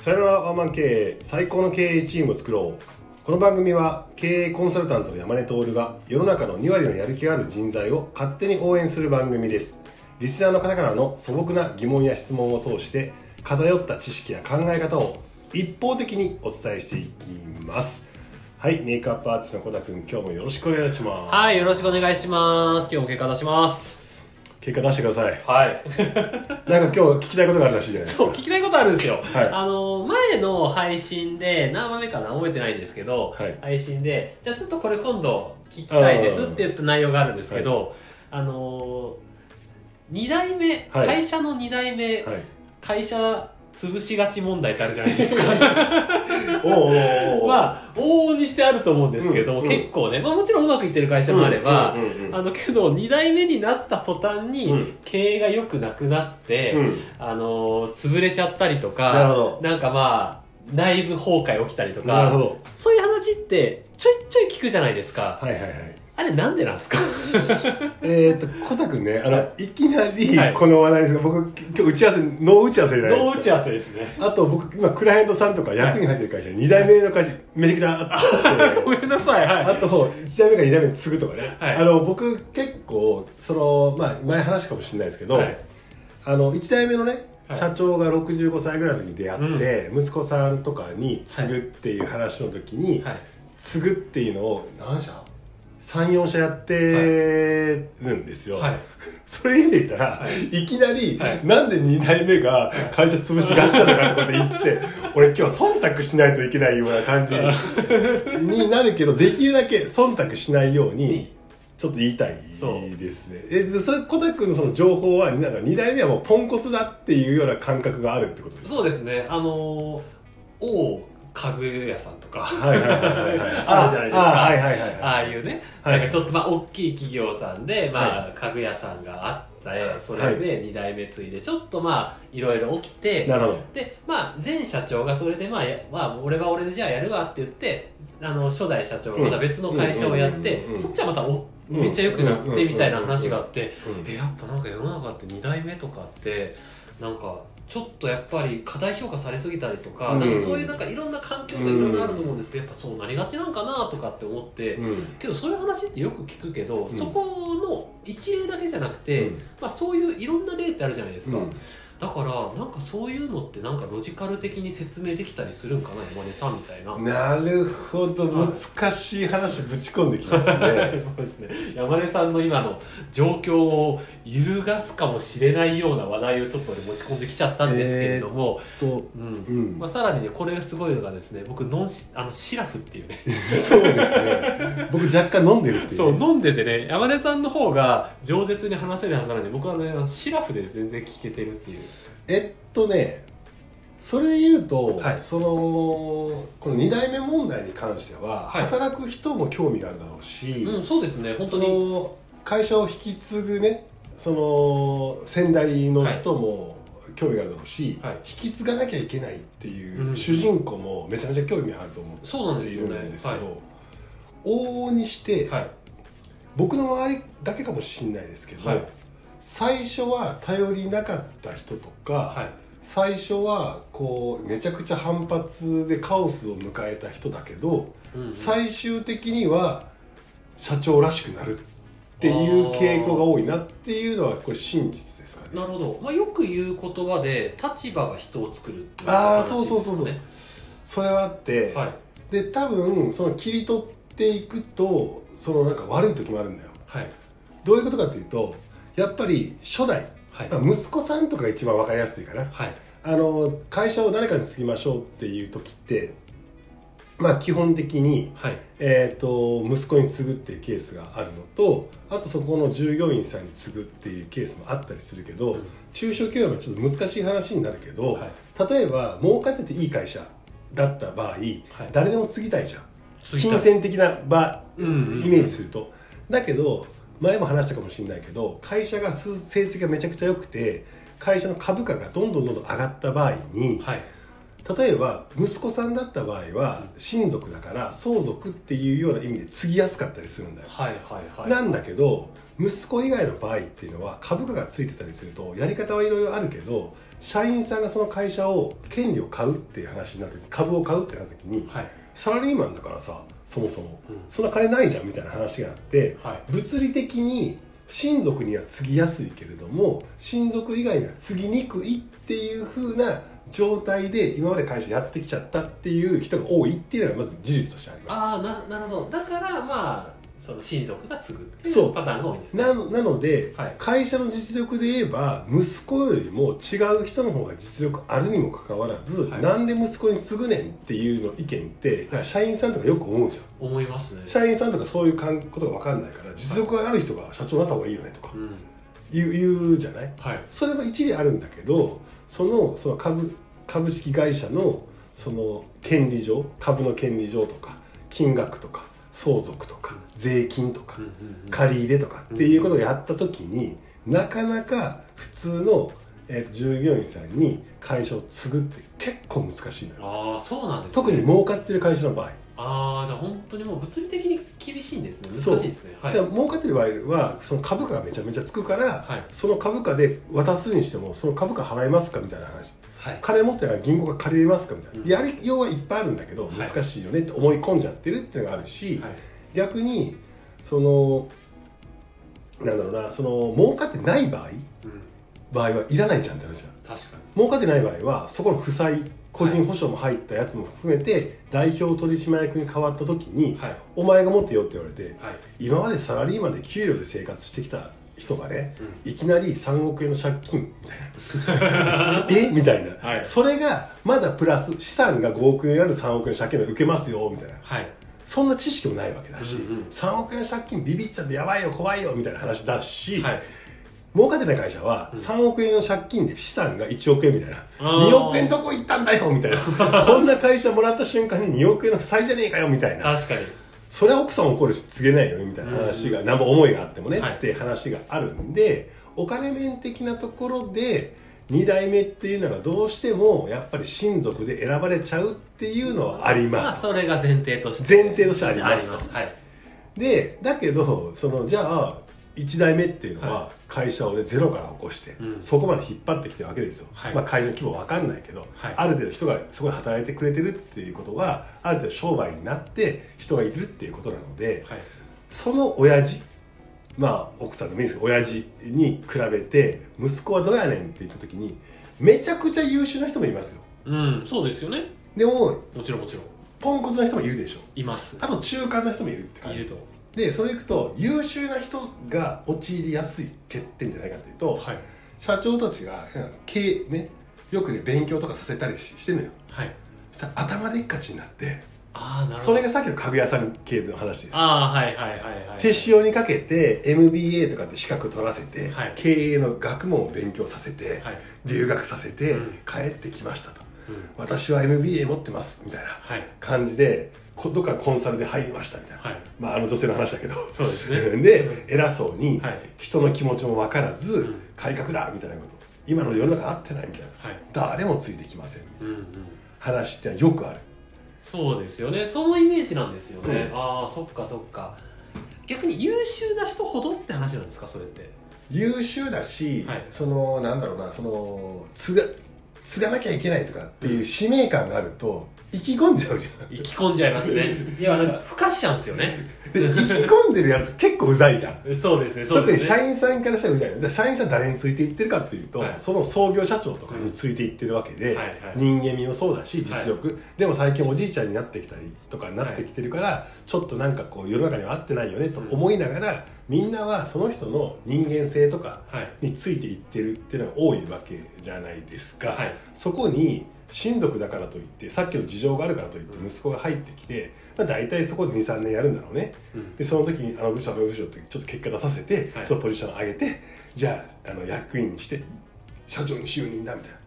さよならワンマン経営最高の経営チームを作ろうこの番組は経営コンサルタントの山根徹が世の中の2割のやる気がある人材を勝手に応援する番組ですリスナーの方からの素朴な疑問や質問を通して偏った知識や考え方を一方的にお伝えしていきますはいメイクアップアーティストの小田君今日もよろしくお願いしますはい、よろしくお願いします。今日も結果出します。結果出してください。はい。なんか今日聞きたいことがあるらしいじゃないですか。そう、聞きたいことあるんですよ。はい。あの、前の配信で、何話目かな覚えてないんですけど、はい。配信で、じゃあちょっとこれ今度聞きたいですって言った内容があるんですけど、あの、二代目、はい。会社の二代目、はい。会社潰しがち問題ってあるじゃないですか。まあ、往々にしてあると思うんですけど、うんうん。結構ね、まあもちろんうまくいってる会社もあれば、あの、けど、二代目になった途端にうん、経営が良くなくなって、うん。あの、潰れちゃったりとか、ななんかまあ、内部崩壊起きたりとかそういう話って、ちょいちょい聞くじゃないですか。はいはいはいあれなんでなんですか？えっと、コタくんね、あの、、はいきなりはいこの話題ですが、僕、今日打ち合わせ、ノー打ち合わせじゃないですか。ノー打ち合わせですね。あと、僕、今、クライアントさんとか役に入ってる会社、2代目の会社、めちゃくちゃあって、ごめんなさい、はい。あと、1代目が2代目に継ぐとかね。はいあの、僕、結構、その、まあ、前話かもしれないですけど、はいあの、1代目のね、はい社長が65歳ぐらいの時に出会って、息子さんとかに継ぐっていう話の時に、はい。継ぐっていうのを何社？?34 社やってるんですよ、はい。それ見ていたら、、はい。きなり、はい。なんで2代目が会社潰しがちなのかって言って 俺今日忖度しないといけないような感じになるけどできるだけ忖度しないようにちょっと言いたいですね。えでそれ小田君のその情報はなんか2代目はもうポンコツだっていうような感覚があるってことですか？そうですね、あのー、大家具屋さんとか、あるじゃないですか。あああいうね、はい。なんかちょっとまあ大きい企業さんで、まあ家具屋さんがあって、それで2代目継いで、ちょっとまあいろいろ起きて、で、まあ前社長がそれでまあ、やまあ俺は俺でじゃあやるわって言って、あの初代社長がまた別の会社をやってそっちはまたおうんめっちゃ良くなっうんてみたいな話があってうん、え、やっぱなんか世の中って2代目とかって、なんかちょっとやっぱり過大評価されすぎたりとか,、うん。なんかそういうなんかいろんな環境がいろいろあると思うんですけど、やっぱそうなりがちなんかなとかって思って、うんけどそういう話ってよく聞くけど、んそこの一例だけじゃなくて、うんまあ、そういういろんな例ってあるじゃないですか、うんだからなんかそういうのってなんかロジカル的に説明できたりするんかな山根さんみたいな。なるほど。難しい話ぶち込んできますね。そうですね。山根さんの今の状況を揺るがすかもしれないような話題をちょっと俺持ち込んできちゃったんですけれども、とうん。うん。まあ、さらにねこれがすごいのがですね僕ノンシあのシラフっていうね。そうですね。僕若干飲んでるっていうそう飲んでてね山根さんの方が饒舌に話せるはずなので僕はねシラフで全然聞けてるっていうえっとねそれで言うと、はい。そのこの2代目問題に関しては、はい。働く人も興味があるだろうし、うんそうですね本そ当に。の会社を引き継ぐねその先代の人も興味があるだろうし、はい。引き継がなきゃいけないっていう、うん。主人公もめちゃめちゃ興味あると思そうなんっているですよ。ねんですけど、はい。往々にして、はい。僕の周りだけかもしれないですけど、はい最初は頼りなかった人とか、はい。最初はこうめちゃくちゃ反発でカオスを迎えた人だけど、うんうん。最終的には社長らしくなるっていう傾向が多いなっていうのはこれ真実ですかね。なるほど、まあ、よく言う言葉で立場が人を作るっていうあー話ですよね。そうそうそうそう。それはあって、はい。で多分その切り取っていくとそのなんか悪い時もあるんだよ。はい。どういうことかっていうとやっぱり初代、はい。まあ息子さんとかが一番分かりやすいかな。はい。あの会社を誰かに継ぎましょうっていう時ってまあ基本的に、はい。えー、と息子に継ぐっていうケースがあるのとあとそこの従業員さんに継ぐっていうケースもあったりするけど、うん。中小企業はちょっと難しい話になるけど、はい。例えば儲かってていい会社だった場合、誰でも継ぎたいじゃん。金銭的な場、イメージすると。だけど前も話したかもしれないけど会社が成績がめちゃくちゃ良くて会社の株価がどんどんどんどん上がった場合に、はい。例えば息子さんだった場合は親族だから相続っていうような意味で継ぎやすかったりするんだよ、はいはいはい。なんだけど息子以外の場合っていうのは株価がついてたりするとやり方はいろいろあるけど社員さんがその会社を権利を買うっていう話になった時株を買うってなった時にはい。サラリーマンだからさそもそも、うん。そんな金ないじゃんみたいな話があって、はい。物理的に親族には継ぎやすいけれども親族以外には継ぎにくいっていう風な状態で今まで会社やってきちゃったっていう人が多いっていうのがまず事実としてあります。ああななるほど。だからまあその親族が継ぐっていそう。うパターンが多いんですね。ななので、はい。会社の実力で言えば息子よりも違う人の方が実力あるにもかかわらず、はい。なんで息子に継ぐねんっていうの意見って、はい。社員さんとかよく思うじゃん思いますね。社員さんとかそういうかんことが分かんないから実力がある人が社長になった方がいいよねとかうん言う言うじゃない？はい。それも一理あるんだけどそのその株株式会社のその権利上株の権利上とか金額とか相続とか税金とか借り入れとかっていうことをやった時になかなか普通の、え従業員さんに会社を継ぐって結構難しいのよ。ああそうなんですね。特に儲かってる会社の場合。ああじゃあ本当にもう物理的に厳しいんですね。そう難しいですね。はい。で儲かってる場合はその株価がめちゃめちゃつくから、はい。その株価で渡すにしてもその株価払えますかみたいな話はい。金持ってら銀行が借りれますかみたいな、うん。やりようはいっぱいあるんだけどはい。難しいよねって思い込んじゃってるっていうのがあるし、はい。逆にそのなんだろうなその儲かってない場合うん。場合はいらないじゃんって話だ。確かに。儲かってない場合はそこの負債個人保証も入ったやつも含めて、代表取締役に変わった時に、はい。お前が持ってよって言われて、はい。今までサラリーマンで給料で生活してきた人がね、いきなり3億円の借金みたいな。え？みたいな、はい。それがまだプラス資産が5億円ある3億円の借金で受けますよみたいな。はい。そんな知識もないわけだし、うんうん。3億円の借金ビビっちゃってやばいよ怖いよみたいな話だし、はい。儲かってない会社は3億円の借金で資産が1億円みたいな。あー。2億円どこ行ったんだよみたいな。こんな会社もらった瞬間に2億円の負債じゃねえかよみたいな。確かにそれは奥さん怒るし告げないよねみたいな話が、なんぼ思いがあってもね、はい。って話があるんでお金面的なところで2代目っていうのがどうしてもやっぱり親族で選ばれちゃうっていうのはありまあます、それが前提として。前提としてあります。あります。はい。でだけどそのじゃあ1代目っていうのは会社を、ね、ゼロから起こして、うん。そこまで引っ張ってきてるわけですよ、はい。まあ、会社の規模わかんないけど、はい。ある程度人がそこで働いてくれてるっていうことはある程度商売になって人がいるっていうことなので、はい。その親父まあ奥さんでもいいですけど親父に比べて息子はどうやねんって言った時にめちゃくちゃ優秀な人もいますよ。うんそうですよね。でももちろんもちろん。ポンコツな人もいるでしょ。います。あと中間な人もいるって感じ。いるとでそれいくと優秀な人が陥りやすい欠点じゃないかっていうと、はい。社長たちが経営ねよくね勉強とかさせたりししてんのよ。はい。そしたら頭でっかちになってああなるほど。それがさっきの家具屋さん系の話です。ああはいはいはいはい。手塩にかけて MBA とかって資格取らせて、はい。経営の学問を勉強させて、はい。留学させて、うん。帰ってきましたと、うん私は MBA 持ってますみたいなはい。感じでこどっかコンサルで入りましたみたいな、はい。まああの女性の話だけど。そうですね。で偉そうに、はい。人の気持ちも分からず、ん。改革だみたいなこと。今の世の中合ってないみたいな、はい。誰もついてきませんみたいな。うんうん。話ってよくある。そうですよね。そのイメージなんですよね、うん。ああそっかそっか。逆に優秀な人ほどって話なんですかそれって？優秀だし、はい。そのなんだろうなその継が継がなきゃいけないとかっていう使命感があると意気込んじゃうじゃん。意気込んじゃいますね。いやなんかふかしちゃうんですよね。で意気込んでるやつ結構うざいじゃん。そうですねそう特にですね。社員さんからしたらうざいよ。だから社員さん誰についていってるかっていうと、はい。その創業社長とかについていってるわけで、はいはい。人間味もそうだし実力、でも最近おじいちゃんになってきたりとかになってきてるから、ちょっとなんかこう世の中には合ってないよねと思いながら、みんなはその人の人間性とかはい。についていってるっていうのが多いわけじゃないですか、はい。そこに親族だからといってさっきの事情があるからといって息子が入ってきて、まあ、大体そこで23年やるんだろうね、うん。でその時にあの部署あの部署ってちょっと結果出させて、はい。ちょっとポジション上げてじゃああの役員にして社長に就任だみたいな。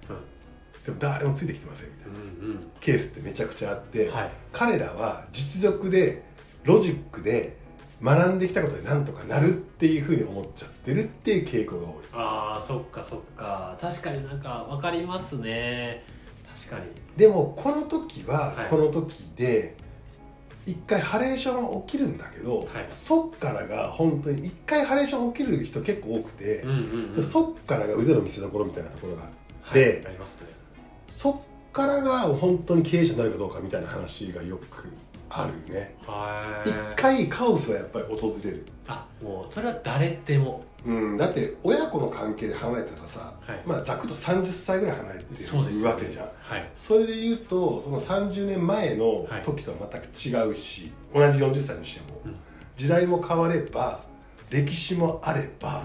でも誰もついてきてませんみたいな。うんうん。ケースってめちゃくちゃあって、はい。彼らは実力でロジックで学んできたことでなんとかなるっていうふうに思っちゃってるっていう傾向が多い。ああそっかそっか。確かになんか分かりますね確かに。でもこの時ははい。この時で一回ハレーションが起きるんだけど、はい。そっからが本当に一回ハレーション起きる人結構多くてうん、うんうん。そっからが腕の見せ所みたいなところがあはい。でありますね。そっからが本当に経営者になるかどうかみたいな話がよくあるね。はい一回カオスはやっぱり訪れる、あもうそれは誰でも。うん、だって親子の関係で離れたらさ、はい。まあざくと30歳ぐらい離れてるわけじゃん。はい。それで言うとその30年前の時とは全く違うし、同じ40歳にしても、うん。時代も変われば歴史もあれば、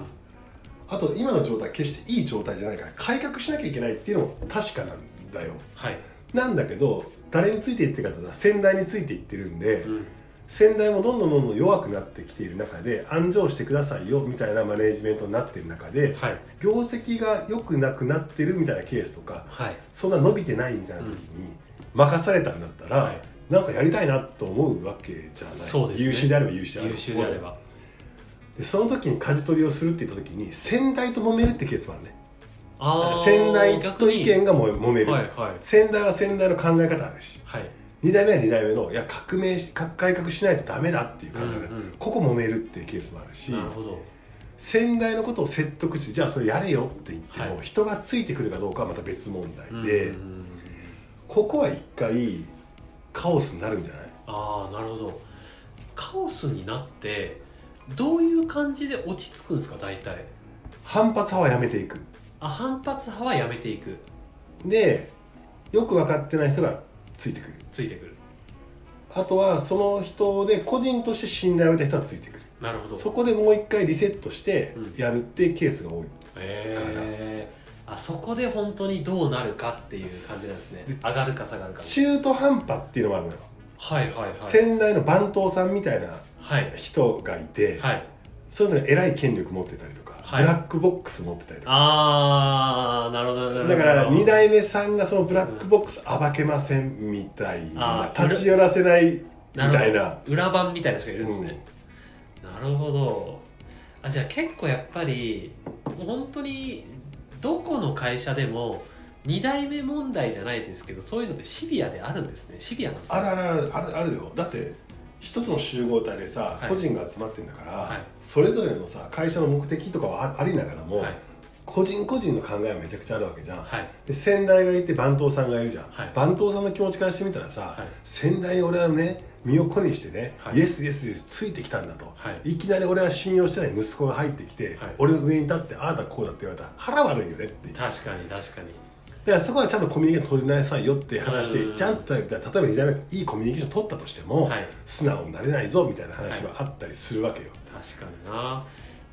あと今の状態決していい状態じゃないから改革しなきゃいけないっていうのも確かなんだよ。はい。なんだけど誰についていってるかというと先代についていってるんで、うん。先代もどんどんどんどん弱くなってきている中で安城してくださいよみたいなマネージメントになっている中で、はい。業績が良くなくなってるみたいなケースとかはい。そんな伸びてないみたいな時に任されたんだったら、はい。なんかやりたいなと思うわけじゃない。そうですね。優秀であれば優秀であれば優秀であれば。でその時に舵取りをするって言った時に先代と揉めるってケースもあるね先代と意見がも揉める、はいはい。先代は先代の考え方あるし。はい。2代目は2代目のいや革命し改革しないとダメだっていう考え方、うんうんここ揉めるっていうケースもあるし。なるほど。先代のことを説得してじゃあそれやれよって言っても、はい。人がついてくるかどうかはまた別問題うんで、うんうんうん。ここは一回カオスになるんじゃない？ああなるほど。カオスになってどういう感じで落ち着くんですか大体？反発派はやめていくあ反発派はやめていく。でよく分かってない人がついてくる。ついてくる。あとはその人で個人として信頼を得た人はついてくる。なるほど。そこでもう一回リセットしてうん。やるっていうケースが多い、えー、あそこで本当にどうなるかっていう感じなんですね。で上がるか下がるか。中途半端っていうのもあるのよ、はいはいはい。先代の番頭さんみたいなはい。人がいて、はい。そういうのが偉い権力持ってたりとか、はいブラックボックス持ってたりとか。ああなるほどなるほど。だから2代目さんがそのブラックボックス暴けませんみたいなあー立ち寄らせないみなたいな。裏番みたいな人がいるんですね、なるほど。あじゃあ結構やっぱり本当にどこの会社でも2代目問題じゃないですけどそういうのってシビアであるんですね。シビアなんですね。あるあるあるあるあるよ。だって一つの集合体でさ、はい。個人が集まってんだから、はい。それぞれのさ会社の目的とかはあありながらも、はい。個人個人の考えはめちゃくちゃあるわけじゃん、はい。で先代がいて番頭さんがいるじゃん、はい。番頭さんの気持ちからしてみたらさ、はい。先代俺はね身を粉にしてね、はい。イエスイエスイエスついてきたんだと、はい。い、きなり俺は信用してない息子が入ってきて、はい。俺の上に立ってああだこうだって言われたら腹悪いよねって。確かに確かにだからそこはちゃんとコミュニケーション取りなさいよって話うん。でちゃんと例えば2代目いいコミュニケーション取ったとしても、はい。素直になれないぞみたいな話はあったりするわけよ、確かにな。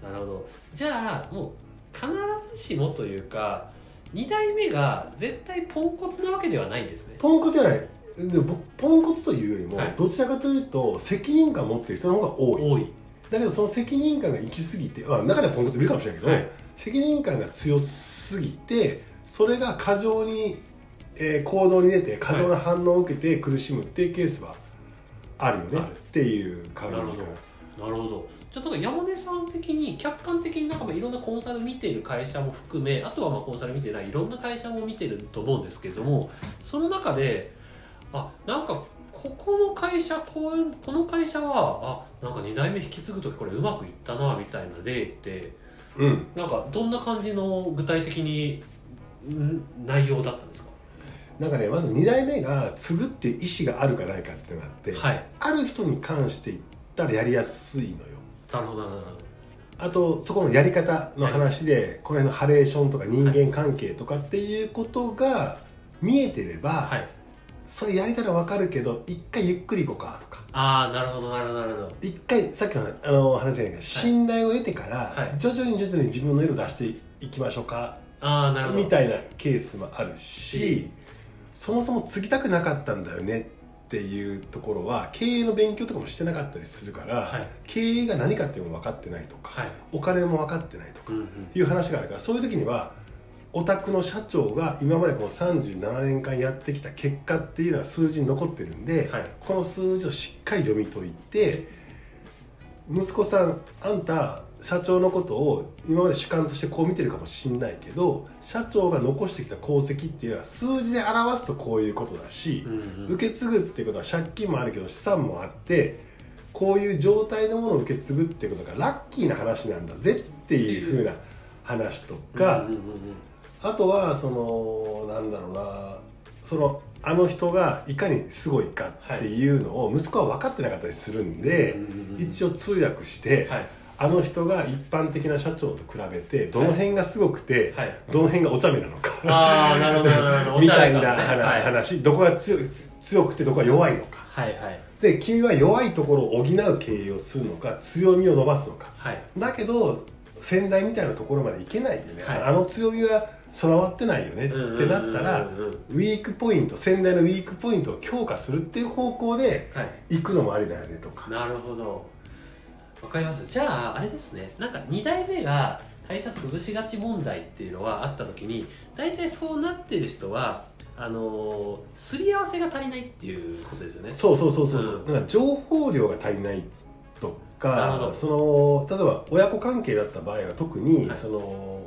なるほど。じゃあもう必ずしもというか2代目が絶対ポンコツなわけではないんですね。ポンコツじゃない。で僕ポンコツというよりも、はい。どちらかというと責任感を持ってる人の方が多い。多い。だけどその責任感が行き過ぎて、まあ、中にはポンコツいるかもしれないけど、はい。責任感が強すぎてそれが過剰に、えー行動に出て過剰な反応を受けて苦しむっていうケースはあるよね、ある。っていう感じかな。るほど。なるほど。じゃあなんか山根さん的に客観的になんかまあいろんなコンサル見てる会社も含めあとはまあコンサル見てないいろんな会社も見てると思うんですけれどもその中であなんかここの会社こういうこの会社はあなんか2代目引き継ぐ時これうまくいったなみたいな例ってうん。なんかどんな感じの具体的にん内容だったんですか？なんかねまず2代目が継ぐって意思があるかないかっていうのがあって、はい。ある人に関して言ったらやりやすいのよ。なるほどなるほど。あとそこのやり方の話で、この辺のハレーションとか人間関係とかっていうことが見えてれば、はい。それやりたら分かるけど一回ゆっくり行こうかとか。ああなるほどなるほどなるほど。一回さっきのあの話じゃないけど、信頼を得てから、はい。徐々に徐々に自分の色出していきましょうかああなるほど。みたいなケースもあるしそもそも継ぎたくなかったんだよねっていうところは経営の勉強とかもしてなかったりするから、はい。経営が何かっていうのも分かってないとか、はい。お金も分かってないとかいう話があるからそういう時にはお宅の社長が今までこの37年間やってきた結果っていうのは数字に残ってるんで、はい。この数字をしっかり読み解いて息子さんあんた社長のことを今まで主観としてこう見てるかもしんないけど社長が残してきた功績っていうのは数字で表すとこういうことだし、うんうん。受け継ぐっていうことは借金もあるけど資産もあってこういう状態のものを受け継ぐっていうことがラッキーな話なんだぜっていう風な話とか、あとはそのなんだろうなそのあの人がいかにすごいかっていうのを息子は分かってなかったりするんで、一応通訳して、はいあの人が一般的な社長と比べてどの辺がすごくて、はい。どの辺がお茶目なのか、ああなるほどなるほど。みたいなお茶目感ね。はい。話、どこが強い強くてどこが弱いのか。はいはい。で君は弱いところを補う経営をするのか強みを伸ばすのか。はい。だけど先代みたいなところまでいけないよね、はい。あの強みは備わってないよねってなったらウィークポイント先代のウィークポイントを強化するっていう方向ではい。行くのもありだよねとか。なるほどわかります。じゃああれですね。なんか2代目が会社潰しがち問題っていうのはあった時に大体そうなってる人はあのーすり合わせが足りないっていうことですよね。そうそうそうそうそう、うん。だから情報量が足りないとかその例えば親子関係だった場合は特に、はい。その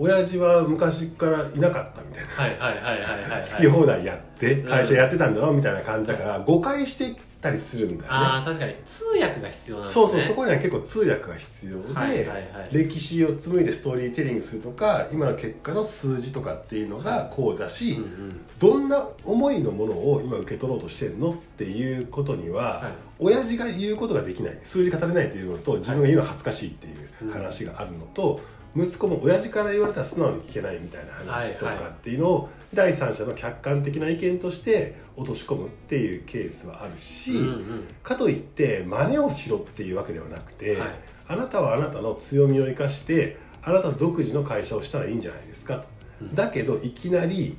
親父は昔からいなかったみたいな。はいはいはいはいはい。はい好き放題やってうん会社やってたんだろうみたいな感じだから誤解してたりするんだよね。ああ確かに。通訳が必要なんですね。そうそうそこには結構通訳が必要で、はいはいはい。歴史を紡いでストーリーテリングするとか今の結果の数字とかっていうのがこうだし、うんうん。どんな思いのものを今受け取ろうとしてるのっていうことには、はい。親父が言うことができない。数字が足りないっていうのと自分が言うのは恥ずかしいっていう話があるのと、息子も親父から言われたら素直に聞けないみたいな話とはいはかっていうのを第三者の客観的な意見として落とし込むっていうケースはあるし、うんうん。かといって真似をしろっていうわけではなくて、はい。あなたはあなたの強みを生かしてあなた独自の会社をしたらいいんじゃないですかと、うん。だけどいきなり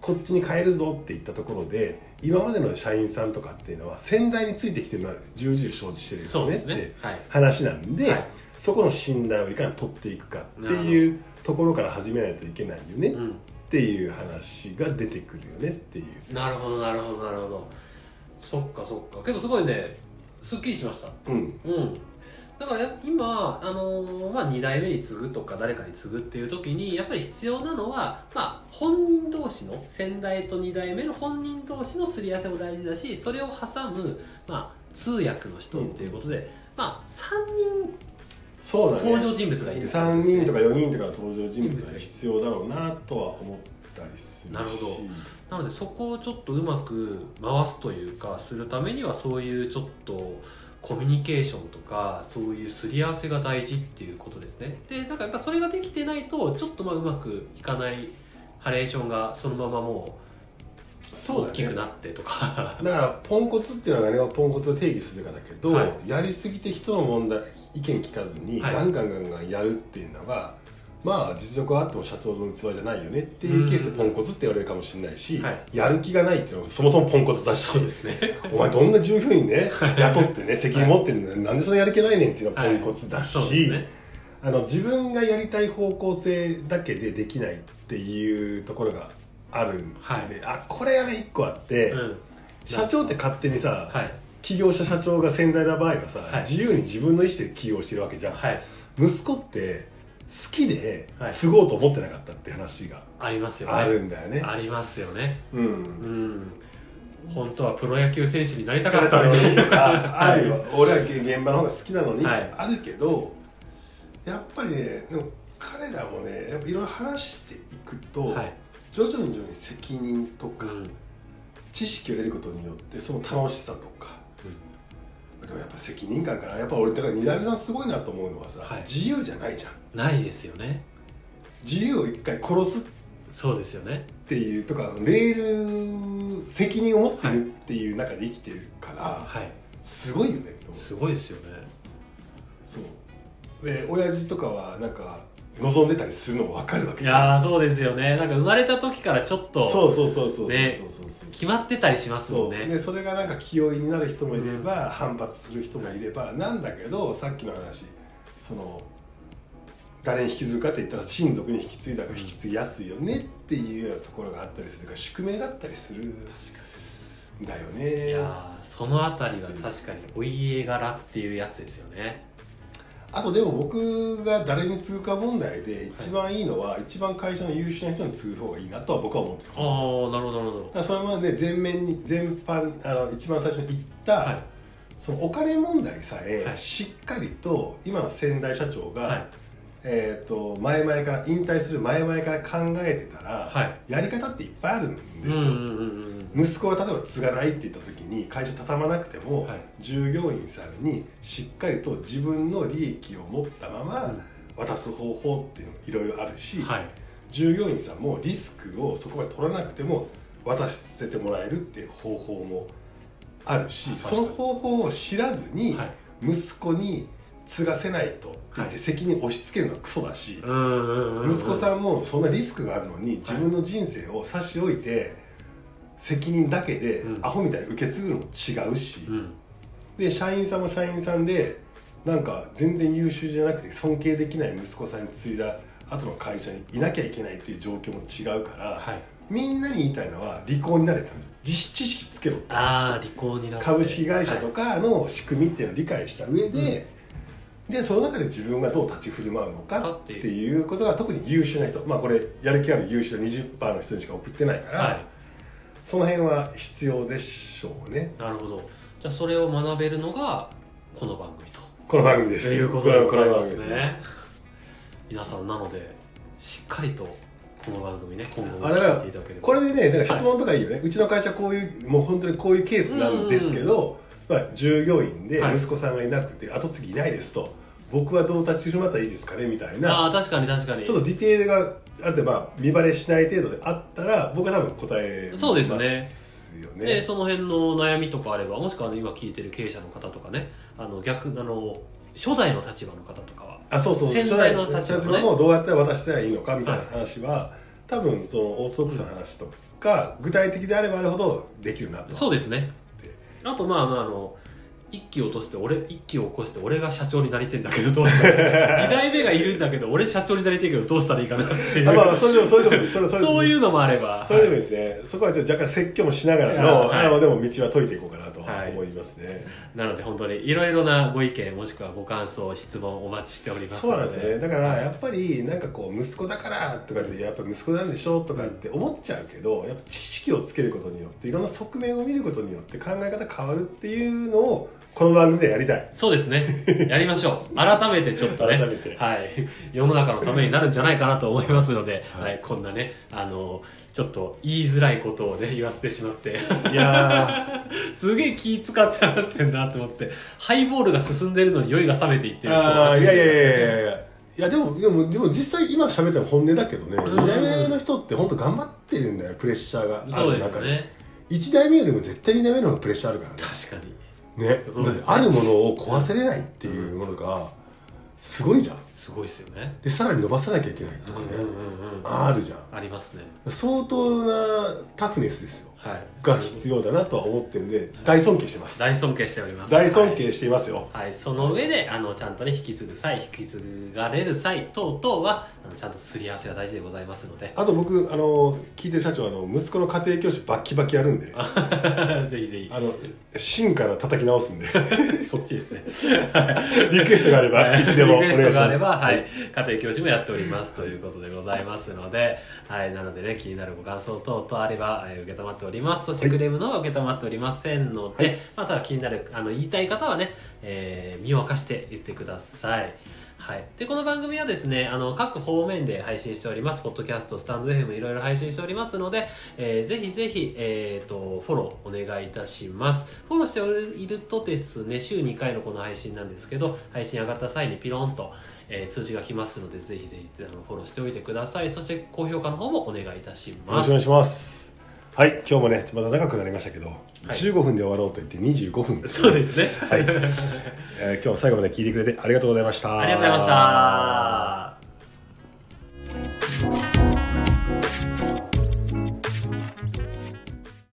こっちに変えるぞって言ったところで今までの社員さんとかっていうのは先代についてきてるのは重々承知してるよねって話なんで、はい。そこの信頼をいかに取っていくかっていうところから始めないといけないよね。っうんていう話が出てくるよねっていう。なるほどなるほどなるほど。そっかそっか。けどすごいねすっきりしました。うん。うん。だからや今、あのーまあ、2代目に継ぐとか誰かに継ぐっていう時にやっぱり必要なのは、まあ、本人同士の先代と2代目の本人同士のすり合わせも大事だしそれを挟む、まあ、通訳の人っていうことで、まあ、3人そうだね。登場人物がいる3人とか4人とかの登場人物が必要だろうなとは思ったりするし。なるほど。なのでそこをちょっとうまく回すというかするためにはそういうちょっとコミュニケーションとかそういうすり合わせが大事っていうことですね。でだからやっぱそれができてないとちょっとまあうまくいかないハレーションがそのままもう大きくなってとか。だからポンコツっていうのは何をポンコツを定義するかだけど、はい。やりすぎて人の問題意見聞かずにはい。ガンガンガンガンやるっていうのが、まあ実力はあっても社長の器じゃないよねっていうケースでポンコツって言われるかもしれないし、はい。やる気がないっていうのはそもそもポンコツだし。そうですね。お前どんな従業員ね雇ってね 責任持ってるのになんでそのやる気ないねんっていうのはポンコツだし、ね。あの自分がやりたい方向性だけでできないっていうところがあるんで、はい。あこれがね1個あって、うん。社長って勝手にさ、はい。起業した社長が先代な場合はさ、はい。自由に自分の意思で起業してるわけじゃん、はい。息子って好きではい。継ごうと思ってなかったって話がありますよね。あるんだよね、ありますよね。うん。うん。本当はプロ野球選手になりただかかったたみたいなとか あるよ、俺は現場の方が好きなのに、はい。あるけどやっぱりねでも彼らもねやっぱいろいろ話していくと、はい徐々に徐々に責任とか、うん。知識を得ることによってその楽しさとか、でもやっぱ責任感かなやっぱ俺だから二代目さんすごいなと思うのはさ、はい。自由じゃないじゃん。ないですよね。自由を一回殺すっそうですよね。ていうとかレール責任を持ってるっていう中で生きてるから、はい。すごいよねすごいですよね。そう。で親父とかはなんか望んでたりするのも分かるわけ。いやーそうですよね。なんか生まれた時からちょっとそうそうそうそうそうねそうそう。そう決まってたりしますもんね。でそれがなんか気負いになる人もいれば、反発する人もいればなんだけどさっきの話その誰に引き継ぐかって言ったら親族に引き継いだから引き継ぎやすいよねっていうようなところがあったりするから宿命だったりするんだよね。いやーそのあたりは確かにお家柄っていうやつですよねあとでも僕が誰に継ぐか問題で一番いいのは、一番会社の優秀な人に継ぐ方がいいなとは僕は思ってるああなるほどなるほど。だそれまで全面に全般あの一番最初に言った、はい。そのお金問題さえ、はい。しっかりと今の先代社長が、はいえー、と前々から引退する前々から考えてたら、はい。やり方っていっぱいあるんですよ、うんうんうんうん息子が例えば継がないって言った時に会社畳まなくても、はい。従業員さんにしっかりと自分の利益を持ったまま渡す方法っていうのもいろいろあるし、はい。従業員さんもリスクをそこまで取らなくても渡せてもらえるっていう方法もあるしその方法を知らずにはい。息子に継がせないと。って言っはいて責任を押し付けるのはクソだし、息子さんもそんなリスクがあるのに自分の人生を差し置いて責任だけでうん。アホみたいに受け継ぐのも違うし、うん。で社員さんも社員さんでなんか全然優秀じゃなくて尊敬できない息子さんに継いだ後の会社にいなきゃいけないっていう状況も違うから、はい。みんなに言いたいのは利口になれた実知識つけろああ利口にな株式会社とはいかの仕組みっていうのを理解した上で、でその中で自分がどう立ち振る舞うのかっていうことが特に優秀な人まあこれやる気ある優秀な20%の人にしか送ってないから、はい。その辺は必要でしょうね。なるほど。じゃあそれを学べるのがこの番組と。この番組です。いうことでございますこの番組ね皆さんなのでしっかりとこの番組ね今後も聞いていただければ。これでねだから質問とかいいよね、うちの会社こういうもう本当にこういうケースなんですけど、まあ、従業員ではい。息子さんがいなくて、後継ぎいないですと僕はどう立ち振る舞ったらいいですかねみたいな。ああ確かに確かに。ちょっとディテールがある程度まあ見バレしない程度であったら僕は多分答えますそうですね。よねでその辺の悩みとかあればもしくは、ね、今聞いてる経営者の方とかね。あの逆あの初代の立場の方とかは。あそうそう。先代の立場ね。もどうやって渡したらいいのかみたいな話は、多分そのオーソドックスな話とか、具体的であればあるほどできるなとそうですね。あとまあまああの一気を落として俺一気を起こして俺が社長になりてんだけどどうしたら 二代目がいるんだけど俺社長になりてんけどどうしたらいいかなっていう。あまあまあ それでもそれでもそれそれ。そういうのもあれば。それでもいいですね、そこはちょっと若干説教もしながらの、はい。あのでも道は解いていこうかなとはい。思いますね、なので本当にいろいろなご意見もしくはご感想質問お待ちしておりますそうのなんですよね。だからやっぱりなんかこう息子だからとかでやっぱ息子なんでしょとかって思っちゃうけどやっぱ知識をつけることによっていろんな側面を見ることによって考え方変わるっていうのをこの番組でやりたい。そうですね。やりましょう。改めてちょっとね。改めて。はい、世の中のためになるんじゃないかなと思いますので、ははい。いこんなねあのちょっと言いづらいことをね言わせてしまって。いや すげえ気使って話してんなと思って。ハイボールが進んでるのに酔いが冷めていってーる人あーいやいやいやいややいや。いやでもでもでも実際今喋ったの本音だけどねん。2代目の人って本当頑張ってるんだよプレッシャーがある中で。よね。1代目よりも絶対2代目の方がプレッシャーあるからね。確かにね。そうですね。あるものを壊せれないっていうものがすごいじゃん。すごいですよね。でさらに伸ばさなきゃいけないとかね、うんうんうんうんあるじゃん。ありますね。相当なタフネスですよ。はいが必要だなとは思ってるんで大尊敬してます。大尊敬しております。大尊敬していますよ、はい、その上であのちゃんとね引き継ぐ際引き継がれる際等々はあのちゃんとすり合わせが大事でございますので。あと僕あの聞いてる社長あの息子の家庭教師バッキバキやるんで ぜひぜひ。あの芯から叩き直すんで。そっちですね。リクエストがあれば、はい。い、つでもお願いします。リクエストがあれば、はい、家庭教師もやっておりますということでございますので、はい、なのでね、気になるご感想等々あれば、えー受け止まっております。そしてクレームの方は受け止まっておりませんので、まあ、ただ気になる、あの、言いたい方はね、えー身を明かして言ってください。はい。で、この番組はですね、あの、各方面で配信しております。ポッドキャスト、スタンド FM いろいろ配信しておりますので、えーぜひぜひ、えっ、と、フォローお願いいたします。フォローしているとですね、週2回のこの配信なんですけど、配信上がった際にピロンと、えー通知が来ますので、ぜひぜひあのフォローしておいてください。そして、高評価の方もお願いいたしよます。ろしくお願いしますはい今日もねまだ長くなりましたけど、15分で終わろうと言って25分そうですね。はい、えー今日も最後まで聞いてくれてありがとうございましたありがとうございました。